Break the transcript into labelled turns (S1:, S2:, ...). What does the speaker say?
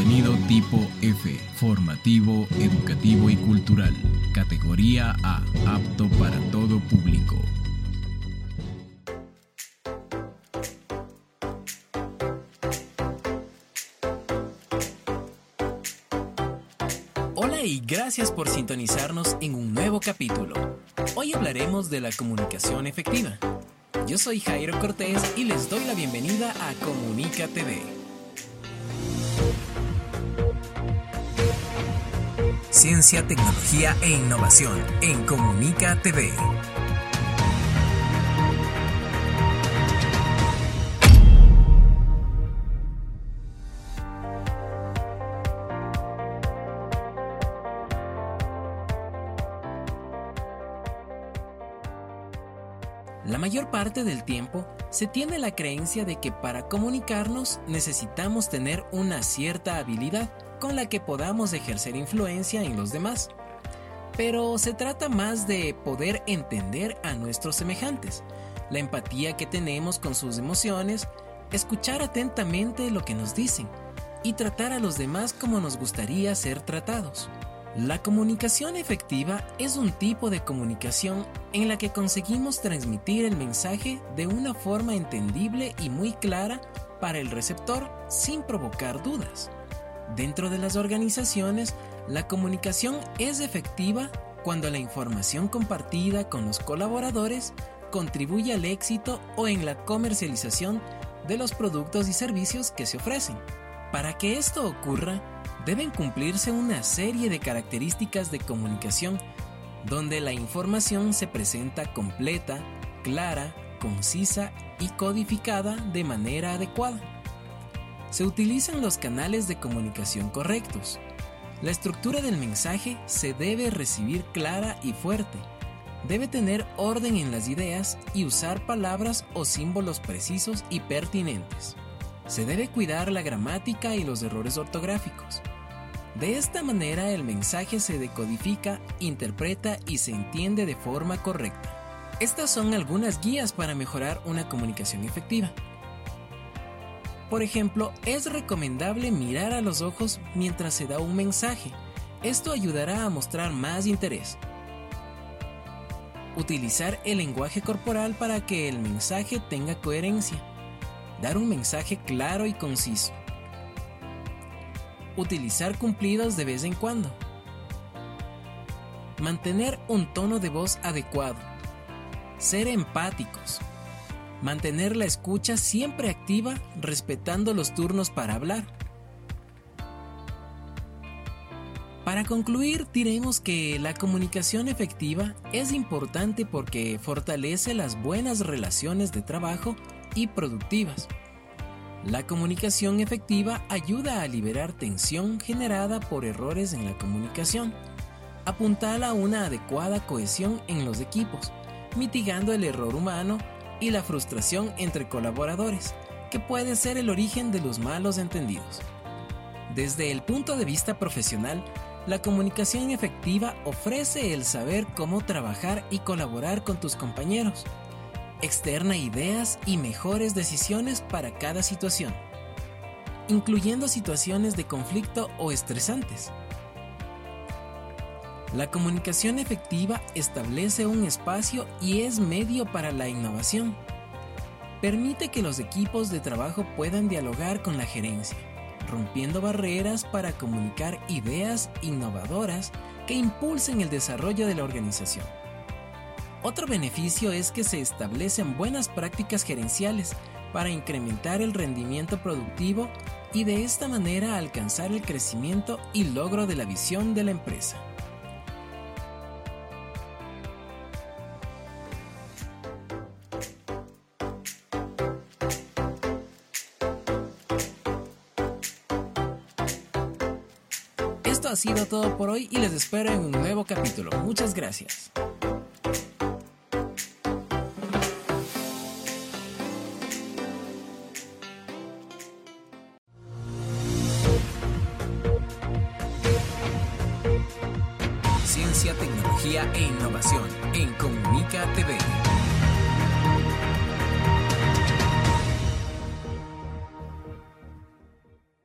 S1: Contenido tipo F, formativo, educativo y cultural. Categoría A, apto para todo público.
S2: Hola y gracias por sintonizarnos en un nuevo capítulo. Hoy hablaremos de la comunicación efectiva. Yo soy Jairo Cortés y les doy la bienvenida a Comunica TV. Ciencia, tecnología e innovación en Comunica TV. La mayor parte del tiempo se tiene la creencia de que para comunicarnos necesitamos tener una cierta habilidad con la que podamos ejercer influencia en los demás. Pero se trata más de poder entender a nuestros semejantes, la empatía que tenemos con sus emociones, escuchar atentamente lo que nos dicen y tratar a los demás como nos gustaría ser tratados. La comunicación efectiva es un tipo de comunicación en la que conseguimos transmitir el mensaje de una forma entendible y muy clara para el receptor sin provocar dudas. Dentro de las organizaciones, la comunicación es efectiva cuando la información compartida con los colaboradores contribuye al éxito o en la comercialización de los productos y servicios que se ofrecen. Para que esto ocurra, deben cumplirse una serie de características de comunicación donde la información se presenta completa, clara, concisa y codificada de manera adecuada. Se utilizan los canales de comunicación correctos. La estructura del mensaje se debe recibir clara y fuerte. Debe tener orden en las ideas y usar palabras o símbolos precisos y pertinentes. Se debe cuidar la gramática y los errores ortográficos. De esta manera el mensaje se decodifica, interpreta y se entiende de forma correcta. Estas son algunas guías para mejorar una comunicación efectiva. Por ejemplo, es recomendable mirar a los ojos mientras se da un mensaje. Esto ayudará a mostrar más interés. Utilizar el lenguaje corporal para que el mensaje tenga coherencia. Dar un mensaje claro y conciso. Utilizar cumplidos de vez en cuando. Mantener un tono de voz adecuado. Ser empáticos. Mantener la escucha siempre activa respetando los turnos para hablar. Para concluir, diremos que la comunicación efectiva es importante porque fortalece las buenas relaciones de trabajo y productivas. La comunicación efectiva ayuda a liberar tensión generada por errores en la comunicación. Apuntala a una adecuada cohesión en los equipos, mitigando el error humano y la frustración entre colaboradores, que puede ser el origen de los malos entendidos. Desde el punto de vista profesional, la comunicación efectiva ofrece el saber cómo trabajar y colaborar con tus compañeros. Externa ideas y mejores decisiones para cada situación, incluyendo situaciones de conflicto o estresantes. La comunicación efectiva establece un espacio y es medio para la innovación. Permite que los equipos de trabajo puedan dialogar con la gerencia, rompiendo barreras para comunicar ideas innovadoras que impulsen el desarrollo de la organización. Otro beneficio es que se establecen buenas prácticas gerenciales para incrementar el rendimiento productivo y de esta manera alcanzar el crecimiento y logro de la visión de la empresa. Esto ha sido todo por hoy y les espero en un nuevo capítulo. Muchas gracias. Ciencia, tecnología e innovación en Comunica TV.